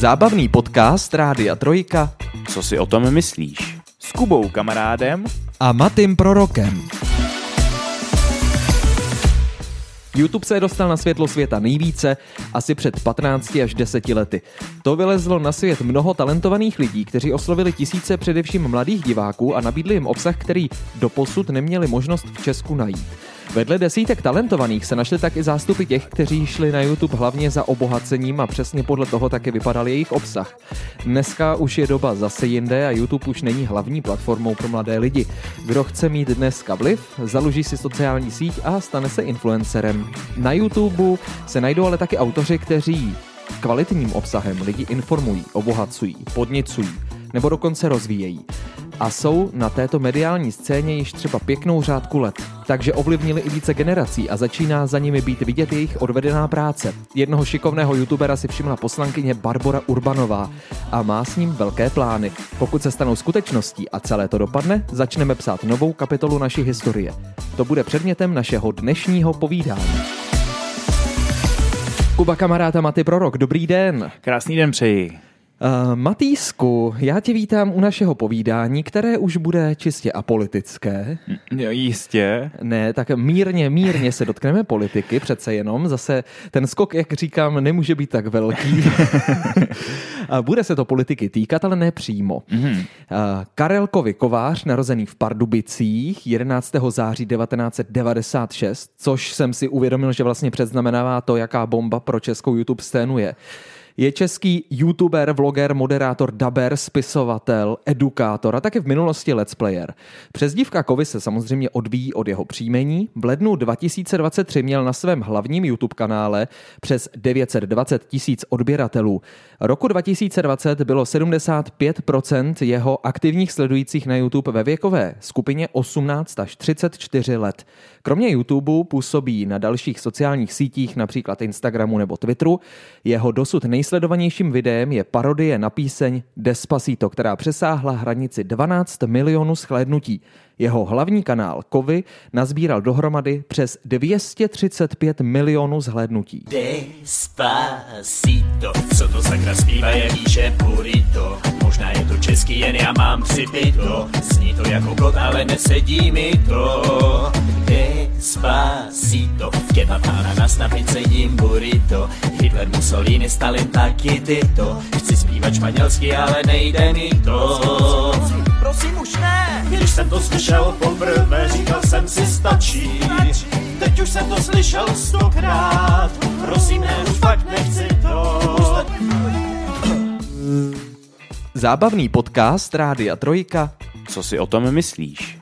Zábavný podcast Rádia Trojka Co si o tom myslíš? S Kubou kamarádem a Matým Prorokem. YouTube se dostal na světlo světa nejvíce asi před 15 až 10 lety. To vylezlo na svět mnoho talentovaných lidí, kteří oslovili tisíce především mladých diváků a nabídli jim obsah, který doposud neměli možnost v Česku najít. Vedle desítek talentovaných se našly tak i zástupy těch, kteří šli na YouTube hlavně za obohacením a přesně podle toho taky vypadal jejich obsah. Dneska už je doba zase jinde a YouTube už není hlavní platformou pro mladé lidi. Kdo chce mít dneska vliv, založí si sociální síť a stane se influencerem. Na YouTube se najdou ale taky autoři, kteří kvalitním obsahem lidi informují, obohacují, podněcují nebo dokonce rozvíjejí a jsou na této mediální scéně již třeba pěknou řádku let. Takže ovlivnili i více generací a začíná za nimi být vidět jejich odvedená práce. Jednoho šikovného youtubera si všimla poslankyně Barbara Urbanová a má s ním velké plány. Pokud se stanou skutečností a celé to dopadne, začneme psát novou kapitolu naší historie. To bude předmětem našeho dnešního povídání. Kuba kamaráda Maty Prorok, dobrý den. Krásný den přeji. Uh, Matýsku, já tě vítám u našeho povídání, které už bude čistě apolitické. Jo, jistě. Ne, tak mírně, mírně se dotkneme politiky, přece jenom. Zase ten skok, jak říkám, nemůže být tak velký. bude se to politiky týkat, ale ne přímo. Mm-hmm. Uh, Karel Kovy Kovář, narozený v Pardubicích 11. září 1996, což jsem si uvědomil, že vlastně předznamenává to, jaká bomba pro českou YouTube scénu je. Je český youtuber, vloger, moderátor, daber, spisovatel, edukátor a také v minulosti let's player. Přezdívka Kovy se samozřejmě odvíjí od jeho příjmení. V lednu 2023 měl na svém hlavním YouTube kanále přes 920 tisíc odběratelů. Roku 2020 bylo 75% jeho aktivních sledujících na YouTube ve věkové skupině 18 až 34 let. Kromě YouTube působí na dalších sociálních sítích, například Instagramu nebo Twitteru. Jeho dosud nejsledovanějším videem je parodie na píseň Despacito, která přesáhla hranici 12 milionů shlédnutí. Jeho hlavní kanál Kovy nazbíral dohromady přes 235 milionů zhlédnutí. Despacito, co to sakra zpívá je Míše Purito. Možná je to český, jen já mám připito. Zní to jako god, ale nesedí mi to. Despacito, v kebatána na snapice jim burrito. Hitler, Mussolini, Stalin, taky tyto. Chci zpívat španělsky, ale nejde mi to. Prosím už ne. Když jsem to slyšel poprvé, říkal jsem si stačí. Teď už jsem to slyšel stokrát. Prosím ne, už fakt nechci to. Zábavný podcast Rádia Trojka. Co si o tom myslíš?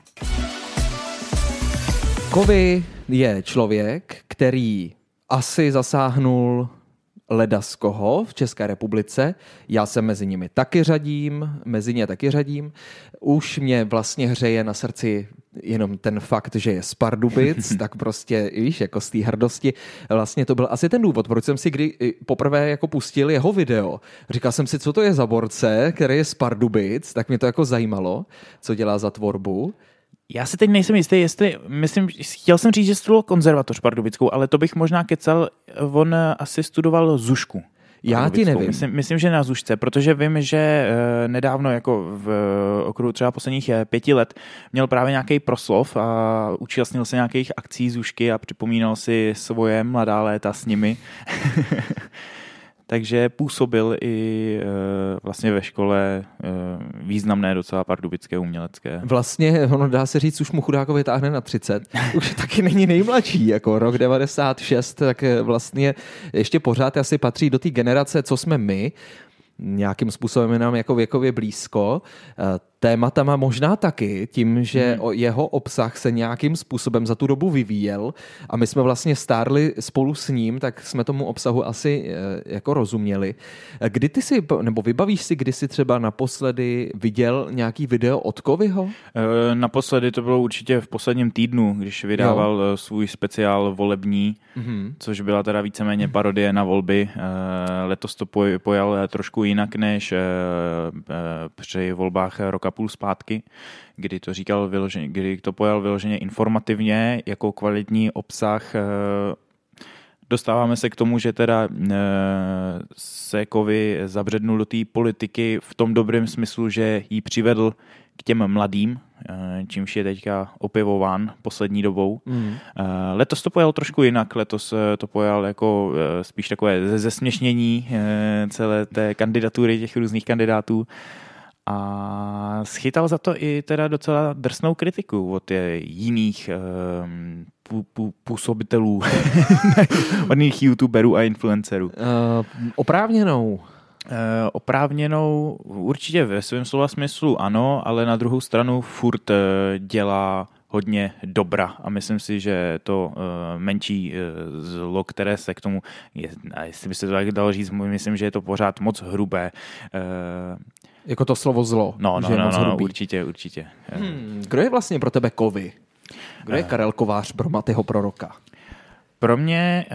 Kovy je člověk, který asi zasáhnul leda z koho v České republice. Já se mezi nimi taky řadím, mezi ně taky řadím. Už mě vlastně hřeje na srdci jenom ten fakt, že je z Pardubic, tak prostě, víš, jako z té hrdosti. Vlastně to byl asi ten důvod, proč jsem si kdy poprvé jako pustil jeho video. Říkal jsem si, co to je za borce, který je z Pardubic, tak mě to jako zajímalo, co dělá za tvorbu. Já si teď nejsem jistý, jestli, myslím, chtěl jsem říct, že studoval konzervatoř pardubickou, ale to bych možná kecal, on asi studoval Zušku. Já ti nevím. Myslím, myslím, že na Zušce, protože vím, že e, nedávno, jako v okruhu třeba posledních eh, pěti let, měl právě nějaký proslov a účastnil se nějakých akcí Zušky a připomínal si svoje mladá léta s nimi. takže působil i e, vlastně ve škole e, významné docela pardubické umělecké. Vlastně, ono dá se říct, už mu chudákovi táhne na 30. Už taky není nejmladší, jako rok 96, tak vlastně ještě pořád asi patří do té generace, co jsme my, nějakým způsobem je nám jako věkově blízko tématama možná taky, tím, že hmm. jeho obsah se nějakým způsobem za tu dobu vyvíjel a my jsme vlastně stárli spolu s ním, tak jsme tomu obsahu asi eh, jako rozuměli. Kdy ty si, nebo vybavíš si, kdy jsi třeba naposledy viděl nějaký video od Kovyho? E, naposledy to bylo určitě v posledním týdnu, když vydával jo. Eh, svůj speciál volební, hmm. což byla teda víceméně parodie na volby. E, letos to pojal trošku jinak než e, při volbách roka a půl zpátky, kdy to říkal vyloženě, kdy to pojal vyloženě informativně jako kvalitní obsah eh, dostáváme se k tomu, že teda e, se Kovy zabřednul do té politiky v tom dobrém smyslu, že ji přivedl k těm mladým, e, čímž je teďka opěvován poslední dobou. Mm. Letos to pojal trošku jinak, letos to pojal jako spíš takové zesměšnění celé té kandidatury těch různých kandidátů a schytal za to i teda docela drsnou kritiku od jiných um, působitelů, od jiných youtuberů a influencerů. Uh, oprávněnou. Uh, oprávněnou určitě ve svém slova smyslu ano, ale na druhou stranu furt uh, dělá hodně dobra a myslím si, že to menší zlo, které se k tomu, a jestli by se to tak dalo říct, myslím, že je to pořád moc hrubé. Jako to slovo zlo. No, no, no, no určitě, určitě. Hmm, kdo je vlastně pro tebe kovy? Kdo je Karel Kovář pro Matyho proroka? Pro mě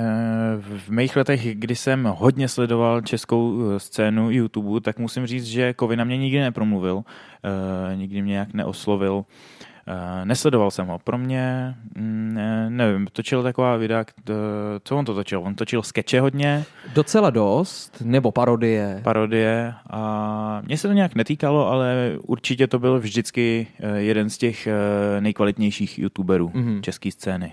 v mých letech, kdy jsem hodně sledoval českou scénu YouTube, tak musím říct, že Kovy na mě nikdy nepromluvil, nikdy mě nějak neoslovil. Uh, nesledoval jsem ho. Pro mě, mm, ne, nevím, točil taková videa, co on to točil? On točil skeče hodně. Docela dost, nebo parodie. Parodie a mně se to nějak netýkalo, ale určitě to byl vždycky eh, jeden z těch eh, nejkvalitnějších youtuberů mm-hmm. české scény.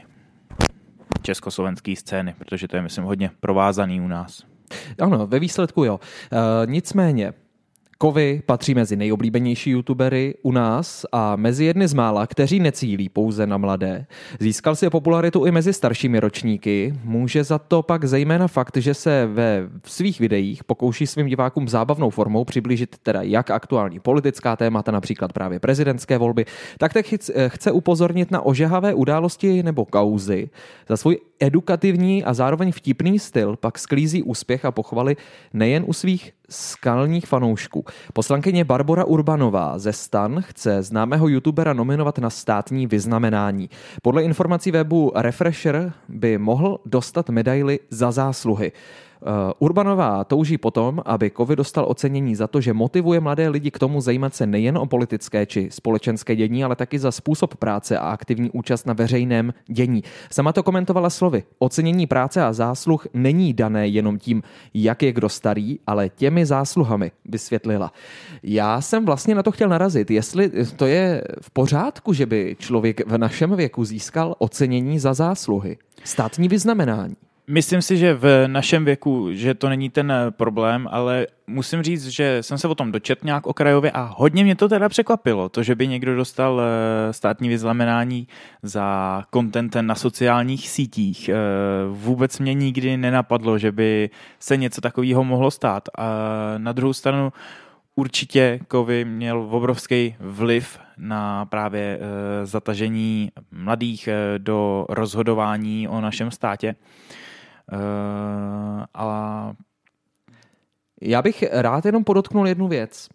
Československé scény, protože to je, myslím, hodně provázaný u nás. Ano, ve výsledku jo. Uh, nicméně, Kovy patří mezi nejoblíbenější youtubery u nás a mezi jedny z mála, kteří necílí pouze na mladé. Získal si popularitu i mezi staršími ročníky. Může za to pak zejména fakt, že se ve svých videích pokouší svým divákům zábavnou formou přiblížit teda jak aktuální politická témata, například právě prezidentské volby, tak tak chce upozornit na ožehavé události nebo kauzy. Za svůj edukativní a zároveň vtipný styl pak sklízí úspěch a pochvaly nejen u svých skalních fanoušků. Poslankyně Barbara Urbanová ze Stan chce známého youtubera nominovat na státní vyznamenání. Podle informací webu Refresher by mohl dostat medaily za zásluhy. Eh, Urbanová touží potom, aby COVID dostal ocenění za to, že motivuje mladé lidi k tomu zajímat se nejen o politické či společenské dění, ale taky za způsob práce a aktivní účast na veřejném dění. Sama to komentovala slovy. Ocenění práce a zásluh není dané jenom tím, jak je kdo starý, ale těmi zásluhami, vysvětlila. Já jsem vlastně na to chtěl narazit, jestli to je v pořádku, že by člověk v našem věku získal ocenění za zásluhy. Státní vyznamenání. Myslím si, že v našem věku, že to není ten eh, problém, ale musím říct, že jsem se o tom dočet nějak okrajově a hodně mě to teda překvapilo, to, že by někdo dostal eh, státní vyznamenání za content na sociálních sítích. Eh, vůbec mě nikdy nenapadlo, že by se něco takového mohlo stát. A na druhou stranu určitě Kovy měl obrovský vliv na právě zatažení mladých do rozhodování o našem státě. Uh, a já bych rád jenom podotknul jednu věc.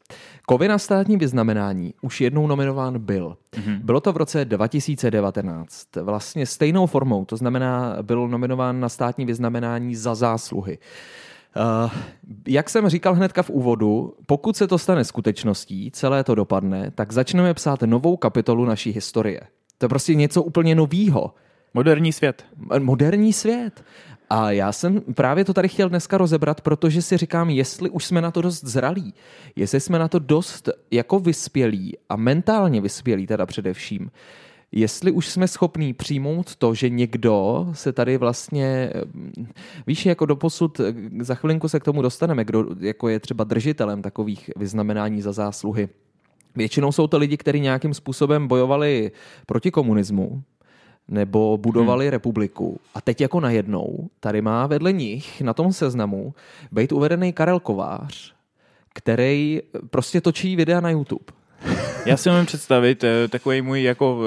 Kovy na státní vyznamenání už jednou nominován byl. Mm-hmm. Bylo to v roce 2019. Vlastně stejnou formou, to znamená, byl nominován na státní vyznamenání za zásluhy. Uh, jak jsem říkal hnedka v úvodu, pokud se to stane skutečností, celé to dopadne, tak začneme psát novou kapitolu naší historie. To je prostě něco úplně novýho. Moderní svět. Moderní svět. A já jsem právě to tady chtěl dneska rozebrat, protože si říkám, jestli už jsme na to dost zralí, jestli jsme na to dost jako vyspělí a mentálně vyspělí teda především, jestli už jsme schopní přijmout to, že někdo se tady vlastně, víš, jako doposud, za chvilinku se k tomu dostaneme, kdo jako je třeba držitelem takových vyznamenání za zásluhy. Většinou jsou to lidi, kteří nějakým způsobem bojovali proti komunismu, nebo budovali hmm. republiku. A teď jako najednou tady má vedle nich na tom seznamu být uvedený Karel Kovář, který prostě točí videa na YouTube. Já si můžu představit eh, takový můj jako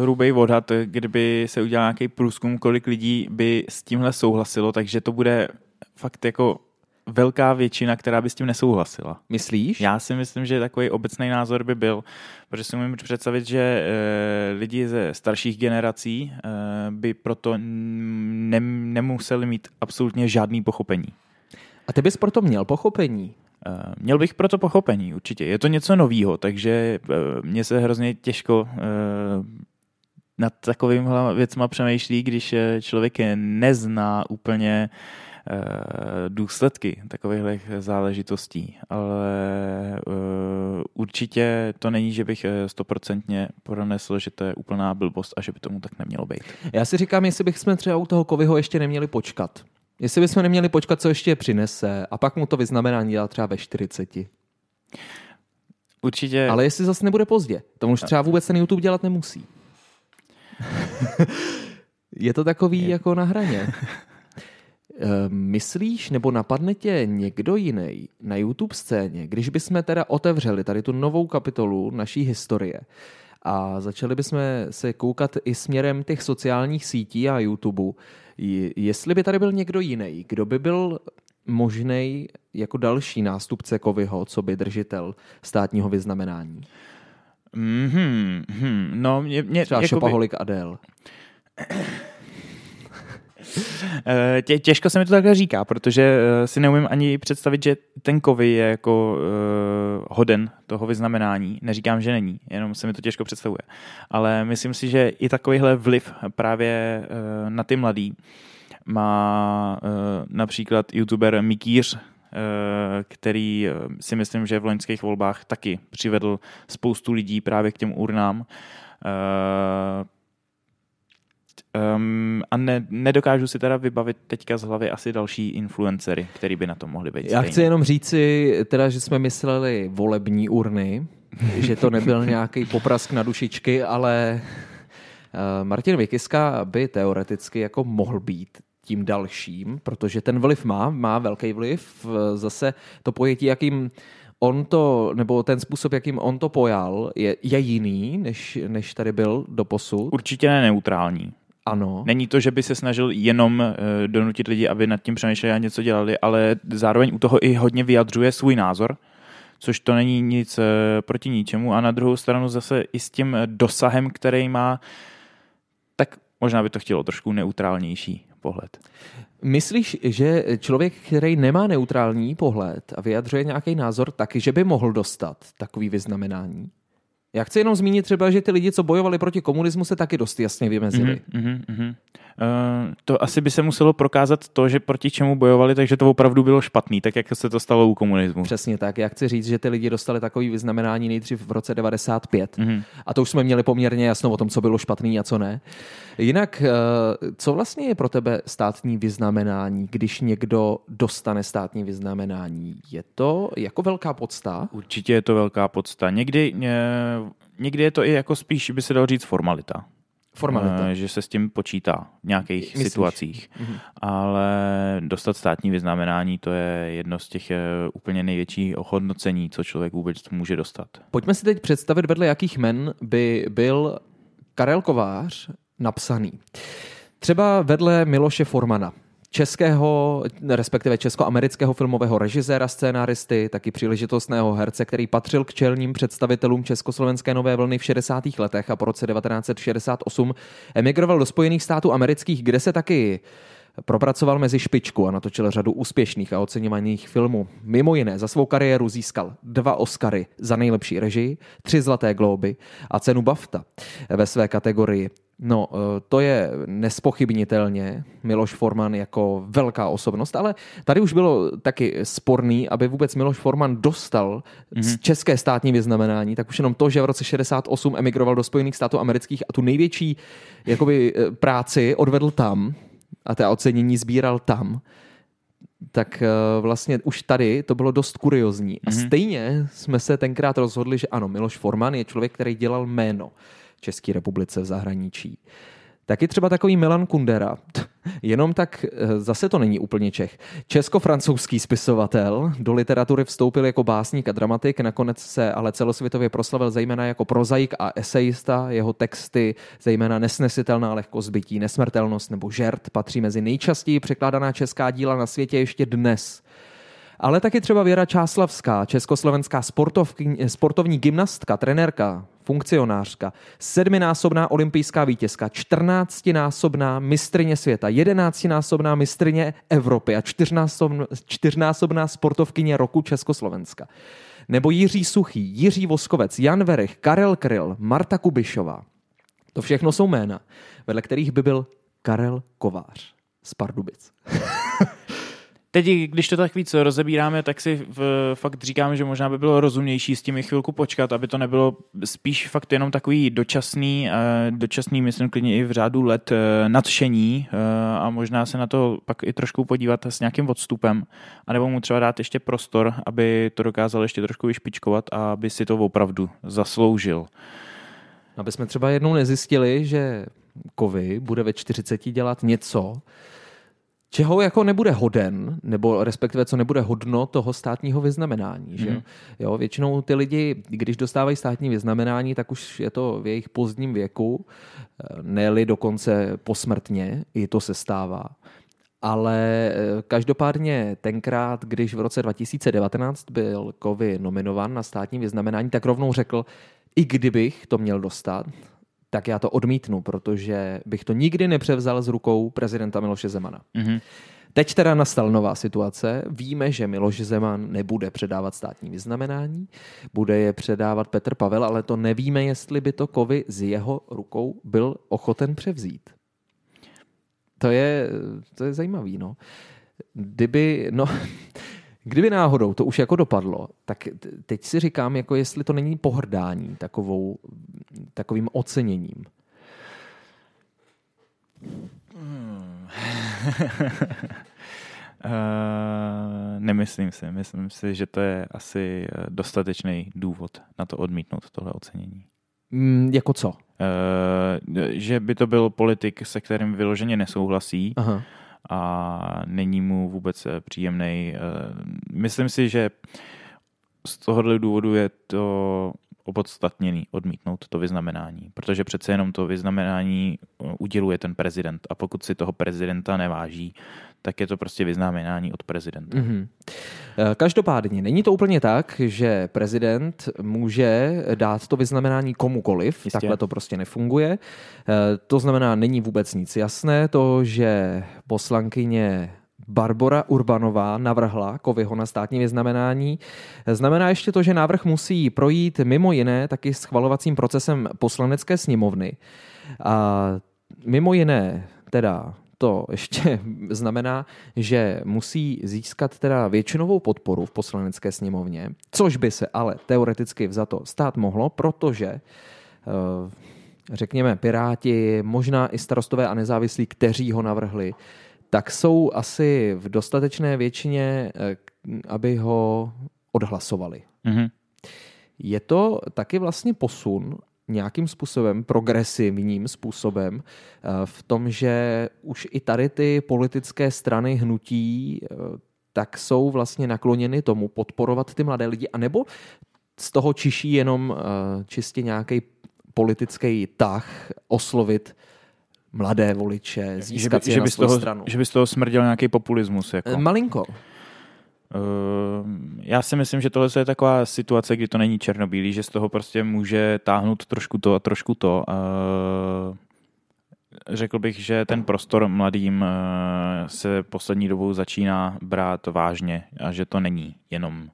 hrubý odhad, kdyby se udělal nějaký průzkum, kolik lidí by s tímhle souhlasilo, takže to bude fakt jako velká většina, která by s tím nesouhlasila. Myslíš? Já si myslím, že takový obecný názor by byl, protože si můžu představit, že e, lidi ze starších generací e, by proto ne, nemuseli mít absolutně žádný pochopení. A ty bys proto měl pochopení? E, měl bych proto pochopení, určitě. Je to něco novýho, takže mně se hrozně těžko nad takovým věcma přemýšlí, když člověk nezná úplně eh, důsledky takových záležitostí, ale uh, určitě to není, že bych stoprocentně pronesl, že to je úplná blbost a že by tomu tak nemělo být. Já si říkám, jestli bychom třeba u toho Kovyho ještě neměli počkat. Jestli bychom neměli počkat, co ještě přinese a pak mu to vyznamenání dělat třeba ve 40. Určitě. Ale jestli zase nebude pozdě, to už třeba vůbec ten YouTube dělat nemusí. je to takový je. jako na hraně. Ehm, myslíš, nebo napadne tě někdo jiný na YouTube scéně, když bychom teda otevřeli tady tu novou kapitolu naší historie a začali bychom se koukat i směrem těch sociálních sítí a YouTube, jestli by tady byl někdo jiný, kdo by byl možný jako další nástupce Kovyho, co by držitel státního vyznamenání? Mm-hmm, mm, no, mě, mě, Třeba jakoby... Šopaholik Adel. Eh, tě, těžko se mi to takhle říká, protože eh, si neumím ani představit, že ten kovy je jako uh, hoden toho vyznamenání. Neříkám, že není, jenom se mi to těžko představuje. Ale myslím si, že i takovýhle vliv právě uh, na ty mladý má uh, například youtuber Mikýř, který si myslím, že v loňských volbách taky přivedl spoustu lidí právě k těm urnám. Um, a ne, nedokážu si teda vybavit teďka z hlavy asi další influencery, který by na to mohli být. Já stejný. chci jenom říci, teda, že jsme mysleli volební urny, že to nebyl nějaký poprask na dušičky, ale uh, Martin Vykiska by teoreticky jako mohl být tím dalším, protože ten vliv má, má velký vliv. Zase to pojetí, jakým on to, nebo ten způsob, jakým on to pojal, je, je jiný, než, než tady byl do posud. Určitě ne neutrální. Ano. Není to, že by se snažil jenom uh, donutit lidi, aby nad tím přemýšleli a něco dělali, ale zároveň u toho i hodně vyjadřuje svůj názor, což to není nic uh, proti ničemu. A na druhou stranu zase i s tím dosahem, který má, tak možná by to chtělo trošku neutrálnější pohled. Myslíš, že člověk, který nemá neutrální pohled a vyjadřuje nějaký názor, taky, že by mohl dostat takový vyznamenání? Já chci jenom zmínit třeba, že ty lidi, co bojovali proti komunismu, se taky dost jasně vymezili. Mm-hmm, mm-hmm. Uh, to asi by se muselo prokázat to, že proti čemu bojovali, takže to opravdu bylo špatný, tak jak se to stalo u komunismu. Přesně tak. Já chci říct, že ty lidi dostali takový vyznamenání nejdřív v roce 95. Mm-hmm. A to už jsme měli poměrně jasno o tom, co bylo špatný a co ne. Jinak, uh, co vlastně je pro tebe státní vyznamenání, když někdo dostane státní vyznamenání? Je to jako velká podsta? Určitě je to velká podsta. Někdy, uh, někdy je to i jako spíš, by se dalo říct, formalita. Formalita. Eh, že se s tím počítá v nějakých Myslíš? situacích. Mhm. Ale dostat státní vyznamenání, to je jedno z těch eh, úplně největších ohodnocení, co člověk vůbec může dostat. Pojďme si teď představit, vedle jakých men by byl Karel Kovář napsaný. Třeba vedle Miloše Formana českého, respektive česko-amerického filmového režiséra, scénáristy, taky příležitostného herce, který patřil k čelním představitelům československé nové vlny v 60. letech a po roce 1968 emigroval do Spojených států amerických, kde se taky Propracoval mezi špičku a natočil řadu úspěšných a oceňovaných filmů. Mimo jiné za svou kariéru získal dva Oscary za nejlepší režii, tři Zlaté glóby a cenu BAFTA ve své kategorii No, eh, to je nespochybnitelně Miloš Forman jako velká osobnost, ale tady už bylo taky sporný, aby vůbec Miloš Forman dostal mm-hmm. české státní vyznamenání, tak už jenom to, že v roce 68 emigroval do Spojených států amerických a tu největší jakoby, eh, práci odvedl tam a té ocenění sbíral tam, tak eh, vlastně už tady to bylo dost kuriozní. A mm-hmm. stejně jsme se tenkrát rozhodli, že ano, Miloš Forman je člověk, který dělal jméno. České republice v zahraničí. Taky třeba takový Milan Kundera, jenom tak eh, zase to není úplně Čech. Česko-francouzský spisovatel, do literatury vstoupil jako básník a dramatik, nakonec se ale celosvětově proslavil zejména jako prozaik a esejista. Jeho texty, zejména Nesnesitelná lehkost bytí, Nesmrtelnost nebo Žert, patří mezi nejčastěji překládaná česká díla na světě ještě dnes ale taky třeba Věra Čáslavská, československá sportovní gymnastka, trenérka, funkcionářka, sedminásobná olympijská vítězka, čtrnáctinásobná mistrně světa, jedenáctinásobná mistrně Evropy a čtyřnásobná, sportovkyně roku Československa. Nebo Jiří Suchý, Jiří Voskovec, Jan Verich, Karel Kryl, Marta Kubišová. To všechno jsou jména, vedle kterých by byl Karel Kovář z Pardubic. Teď, když to tak víc rozebíráme, tak si v, fakt říkáme, že možná by bylo rozumnější s tím chvilku počkat, aby to nebylo spíš fakt jenom takový dočasný, eh, dočasný, myslím klidně i v řádu let eh, nadšení eh, a možná se na to pak i trošku podívat s nějakým odstupem, anebo mu třeba dát ještě prostor, aby to dokázal ještě trošku vyšpičkovat a aby si to opravdu zasloužil. Aby jsme třeba jednou nezjistili, že Kovy bude ve 40 dělat něco, čeho jako nebude hoden, nebo respektive co nebude hodno toho státního vyznamenání. Že? Mm. Jo, většinou ty lidi, když dostávají státní vyznamenání, tak už je to v jejich pozdním věku, ne dokonce posmrtně, i to se stává. Ale eh, každopádně tenkrát, když v roce 2019 byl Kovy nominován na státní vyznamenání, tak rovnou řekl, i kdybych to měl dostat, tak já to odmítnu, protože bych to nikdy nepřevzal z rukou prezidenta Miloše Zemana. Mm-hmm. Teď teda nastal nová situace. Víme, že Miloš Zeman nebude předávat státní vyznamenání, bude je předávat Petr Pavel, ale to nevíme, jestli by to Kovy z jeho rukou byl ochoten převzít. To je, to je zajímavý, no. Kdyby, no, Kdyby náhodou to už jako dopadlo, tak teď si říkám, jako jestli to není pohrdání takovou, takovým oceněním. Hmm. uh, nemyslím si. Myslím si, že to je asi eh, dostatečný důvod na to odmítnout tohle ocenění. Mm, jako co? Uh, že by to byl politik, se kterým vyloženě nesouhlasí. Aha a není mu vůbec eh, příjemný. Eh, myslím si, že z tohohle důvodu je to opodstatněný odmítnout to vyznamenání, protože přece jenom to vyznamenání eh, uděluje ten prezident a pokud si toho prezidenta neváží, tak je to prostě vyznamenání od prezidenta. Mm-hmm. Každopádně není to úplně tak, že prezident může dát to vyznamenání komukoliv, Jistě. takhle to prostě nefunguje. Eh, to znamená, není vůbec nic jasné, to, že poslankyně Barbara Urbanová navrhla Kovyho na státní vyznamenání. Znamená ještě to, že návrh musí projít mimo jiné taky schvalovacím procesem poslanecké sněmovny. A mimo jiné teda to ještě znamená, že musí získat teda většinovou podporu v poslanecké sněmovně, což by se ale teoreticky vzato stát mohlo, protože eh, řekněme Piráti, možná i starostové a nezávislí, kteří ho navrhli, tak jsou asi v dostatečné většině, eh, aby ho odhlasovali. Mm-hmm. Je to taky vlastně posun nějakým způsobem, progresivním způsobem, eh, v tom, že už i tady ty politické strany hnutí eh, tak jsou vlastně nakloněny tomu podporovat ty mladé lidi, anebo z toho čiší jenom čistě nějaký politický tah oslovit mladé voliče, získat že by, že by z toho, stranu. Že by z toho smrděl nějaký populismus. Jako. Malinko. Uh, já si myslím, že tohle je taková situace, kdy to není černobílý, že z toho prostě může táhnout trošku to a trošku to. Uh, řekl bych, že ten prostor mladým uh, se poslední dobou začíná brát vážně a že to není jenom uh,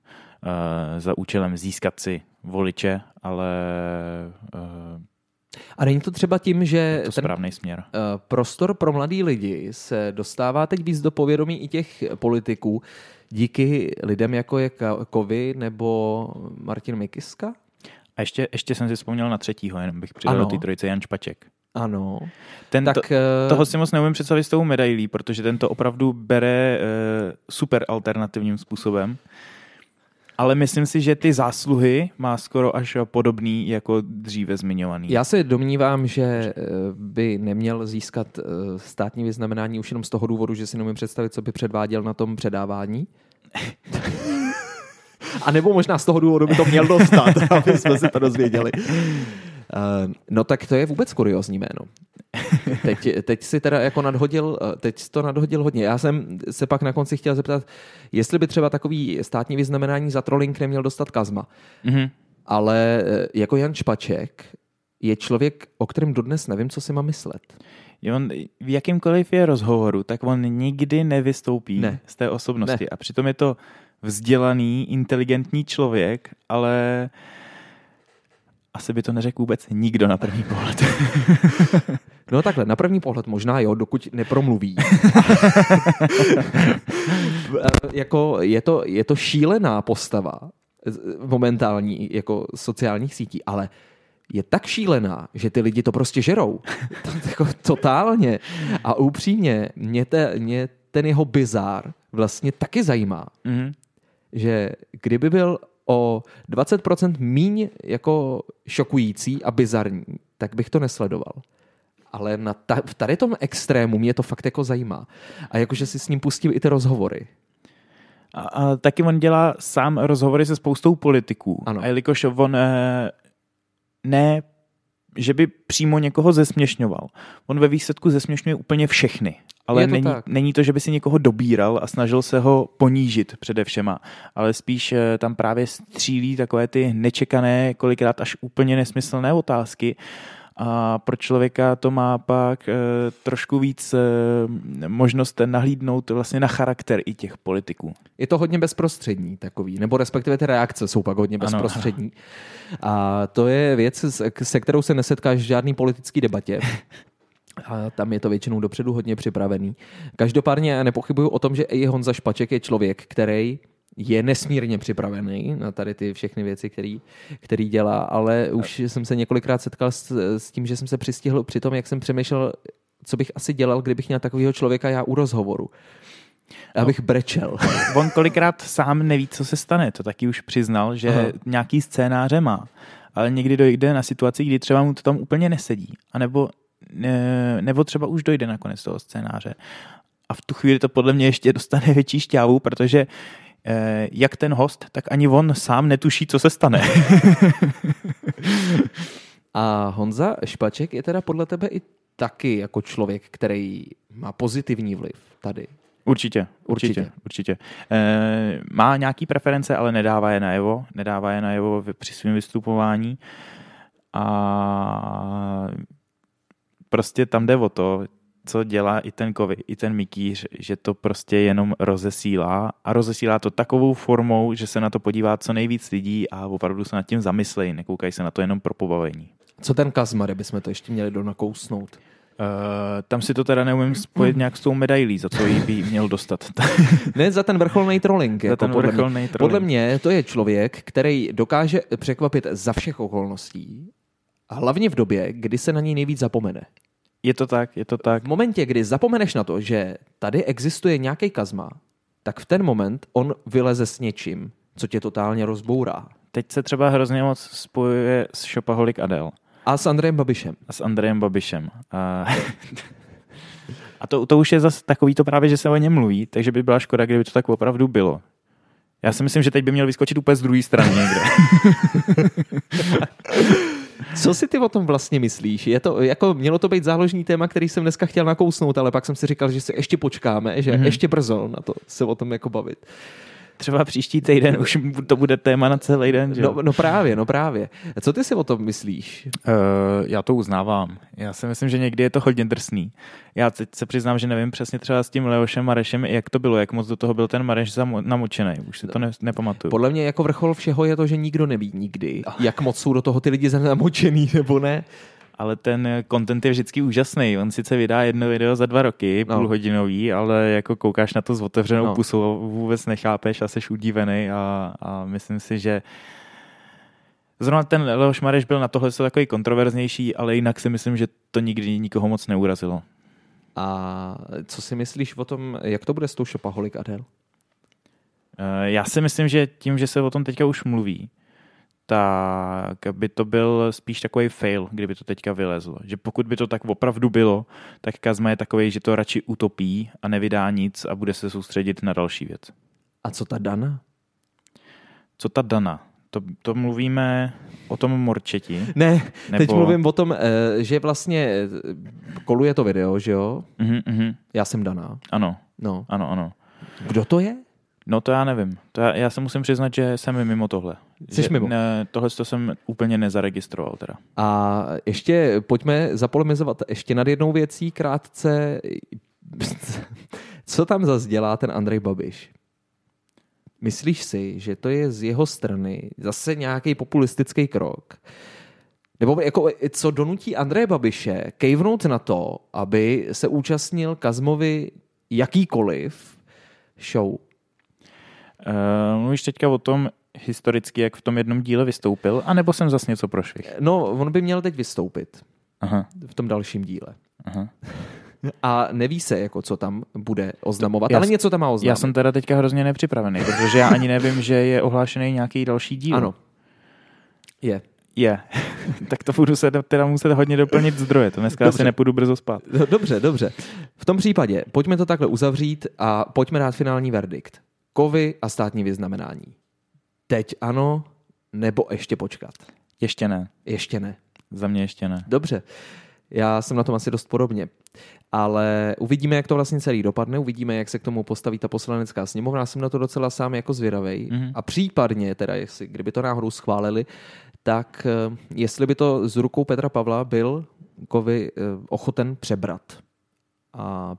za účelem získat si voliče, ale uh, a není to třeba tím, že to správný směr. Uh, prostor pro mladý lidi se dostává teď víc do povědomí i těch politiků díky lidem, jako je Kovy nebo Martin Mikiska? A ještě, ještě jsem si vzpomněl na třetího, jenom bych přidal do té trojice Jan Špaček. Ano. Ten tak, to, eh, toho si moc neumím představit s tou medailí, protože ten to opravdu bere uh, super alternativním způsobem ale myslím si, že ty zásluhy má skoro až podobný jako dříve zmiňovaný. Já se domnívám, že eh, by neměl získat eh, státní vyznamenání už jenom z toho důvodu, že si neumím představit, co by předváděl na tom předávání. A nebo možná z toho důvodu by to měl dostat, aby jsme se to dozvěděli. Uh, no tak to je vůbec kuriozní jméno. Teď, teď si teda jako nadhodil, teď to nadhodil hodně. Já jsem se pak na konci chtěl zeptat, jestli by třeba takový státní vyznamenání za trolling neměl dostat Kazma. Mm-hmm. Ale eh, jako Jan Špaček je člověk, o kterém dodnes nevím, co si mám myslet. On v jakýmkoliv je rozhovoru, tak on nikdy nevystoupí ne. z té osobnosti. Ne. A přitom je to vzdělaný, inteligentní člověk, ale asi by to neřekl vůbec nikdo na první pohled. No takhle, na první pohled možná jo, dokud nepromluví. jako je to, je to šílená postava momentální jako sociálních sítí, ale je tak šílená, že ty lidi to prostě žerou. to, jako totálně. A upřímně, mě, te, mě ten jeho bizár vlastně taky zajímá. Mm-hmm. Že kdyby byl o 20% míň jako šokující a bizarní, tak bych to nesledoval. Ale na ta, v tady tom extrému mě to fakt jako zajímá. A jakože si s ním pustím i ty rozhovory. A, a taky on dělá sám rozhovory se spoustou politiků. Ano. A jelikož on eh, ne, že by přímo někoho zesměšňoval. On ve výsledku zesměšňuje úplně všechny. Ale to není, není to, že by si někoho dobíral a snažil se ho ponížit všema. ale spíš eh, tam právě střílí takové ty nečekané, kolikrát až úplně nesmyslné otázky a pro člověka to má pak e, trošku víc e, možnost nahlídnout vlastně na charakter i těch politiků. Je to hodně bezprostřední takový, nebo respektive ty reakce jsou pak hodně bezprostřední. Ano. A to je věc, se kterou se nesetkáš v žádný politický debatě. A tam je to většinou dopředu hodně připravený. Každopádně nepochybuju o tom, že i Honza Špaček je člověk, který je nesmírně připravený na tady ty všechny věci, který, který dělá, ale už jsem se několikrát setkal s, s tím, že jsem se přistihl při tom, jak jsem přemýšlel, co bych asi dělal, kdybych měl takového člověka já u rozhovoru. Abych no, brečel. On kolikrát sám neví, co se stane. To taky už přiznal, že Aha. nějaký scénáře má. Ale někdy dojde na situaci, kdy třeba mu to tam úplně nesedí. A nebo, ne, nebo třeba už dojde na konec toho scénáře. A v tu chvíli to podle mě ještě dostane větší šťávu, protože jak ten host, tak ani on sám netuší, co se stane. A Honza Špaček je teda podle tebe i taky jako člověk, který má pozitivní vliv tady. Určitě, určitě, určitě. určitě. E, má nějaký preference, ale nedává je najevo, nedává je najevo při svém vystupování. A prostě tam jde o to, co dělá i ten kovy, i ten mikýř, že to prostě jenom rozesílá a rozesílá to takovou formou, že se na to podívá co nejvíc lidí a opravdu se nad tím zamyslejí, nekoukají se na to jenom pro pobavení. Co ten Kazmar, bychom to ještě měli donakousnout? Uh, tam si to teda neumím spojit nějak s tou medailí, za co jí by měl dostat. ne, za ten vrcholný trolling. Za jako ten podle, vrcholný mě. trolling. podle mě to je člověk, který dokáže překvapit za všech okolností, a hlavně v době, kdy se na něj nejvíc zapomene. Je to tak, je to tak. V momentě, kdy zapomeneš na to, že tady existuje nějaký kazma, tak v ten moment on vyleze s něčím, co tě totálně rozbourá. Teď se třeba hrozně moc spojuje s Shopaholic Adel. A s Andrejem Babišem. A s Andrejem Babišem. A, a to, to už je zase takový to právě, že se o něm mluví, takže by byla škoda, kdyby to tak opravdu bylo. Já si myslím, že teď by měl vyskočit úplně z druhé strany někde. Co si ty o tom vlastně myslíš? Je to, jako, mělo to být záložní téma, který jsem dneska chtěl nakousnout, ale pak jsem si říkal, že se ještě počkáme, že mm-hmm. ještě brzo na to se o tom jako bavit třeba příští týden už to bude téma na celý den. Že? No, no právě, no právě. Co ty si o tom myslíš? Uh, já to uznávám. Já si myslím, že někdy je to hodně drsný. Já teď se přiznám, že nevím přesně třeba s tím Leošem Marešem, jak to bylo, jak moc do toho byl ten Mareš namočený. Už si to ne, nepamatuju. Podle mě jako vrchol všeho je to, že nikdo neví nikdy, jak moc jsou do toho ty lidi namočený nebo ne ale ten content je vždycky úžasný. On sice vydá jedno video za dva roky, no. půlhodinový, ale jako koukáš na to s otevřenou no. pusou, vůbec nechápeš a jsi udívený a, a myslím si, že Zrovna ten Leoš Mareš byl na tohle takový kontroverznější, ale jinak si myslím, že to nikdy nikoho moc neurazilo. A co si myslíš o tom, jak to bude s tou Shopaholic Adel? Eh, já si myslím, že tím, že se o tom teďka už mluví, tak by to byl spíš takový fail, kdyby to teďka vylezlo. Že pokud by to tak opravdu bylo, tak Kazma je takový, že to radši utopí a nevydá nic a bude se soustředit na další věc. A co ta Dana? Co ta Dana? To, to mluvíme o tom morčeti? Ne, nebo... teď mluvím o tom, eh, že vlastně eh, koluje to video, že jo? Uh-huh. Já jsem Dana. Ano. No. Ano, ano. Kdo to je? No to já nevím. To já, já se musím přiznat, že jsem mimo tohle. Jsi že, mimo? Ne, tohle to jsem úplně nezaregistroval teda. A ještě pojďme zapolemizovat ještě nad jednou věcí krátce. Co tam zase dělá ten Andrej Babiš? Myslíš si, že to je z jeho strany zase nějaký populistický krok? Nebo jako, co donutí Andreje Babiše kejvnout na to, aby se účastnil Kazmovi jakýkoliv show? Uh, mluvíš teďka o tom historicky, jak v tom jednom díle vystoupil, anebo jsem zase něco prošvih? No, on by měl teď vystoupit. Aha. V tom dalším díle. Aha. A neví se, jako, co tam bude oznamovat, já, ale něco tam má oznamovat. Já jsem teda teďka hrozně nepřipravený, protože já ani nevím, že je ohlášený nějaký další díl. Ano. Je. Je. tak to budu se teda muset hodně doplnit zdroje. To dneska dobře. asi nepůjdu brzo spát. Dobře, dobře. V tom případě pojďme to takhle uzavřít a pojďme dát finální verdikt. Kovy a státní vyznamenání. Teď ano, nebo ještě počkat? Ještě ne. Ještě ne. Za mě ještě ne. Dobře. Já jsem na tom asi dost podobně. Ale uvidíme, jak to vlastně celý dopadne, uvidíme, jak se k tomu postaví ta poslanecká sněmovna. Já jsem na to docela sám jako zvědavej. Mm-hmm. A případně, teda, jestli, kdyby to náhodou schválili, tak eh, jestli by to z rukou Petra Pavla byl Kovy eh, ochoten přebrat. A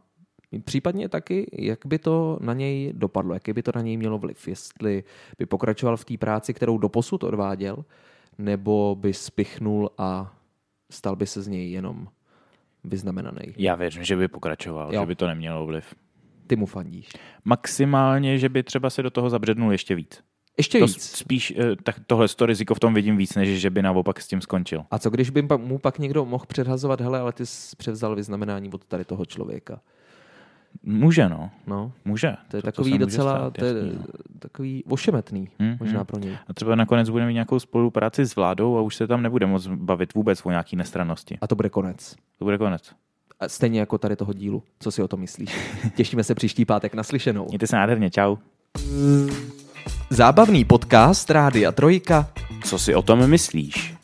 Případně taky, jak by to na něj dopadlo, jaký by to na něj mělo vliv. Jestli by pokračoval v té práci, kterou doposud odváděl, nebo by spichnul a stal by se z něj jenom vyznamenaný. Já věřím, že by pokračoval, jo. že by to nemělo vliv. Ty mu fandíš. Maximálně, že by třeba se do toho zabřednul ještě víc. Ještě to víc. Spíš eh, tak tohle to riziko v tom vidím víc, než že by naopak s tím skončil. A co když by mu pak někdo mohl předhazovat, hele, ale ty jsi převzal vyznamenání od tady toho člověka. Může, no. no. Může. To je to, takový to docela, stát, to je jasný, no. takový ošemetný, hmm, možná pro něj. A třeba nakonec budeme mít nějakou spolupráci s vládou a už se tam nebude moc bavit vůbec o nějaký nestrannosti. A to bude konec. To bude konec. A stejně jako tady toho dílu. Co si o tom myslíš? Těšíme se příští pátek naslyšenou. Mějte se nádherně, čau. Zábavný podcast Rádia Trojka. Co si o tom myslíš?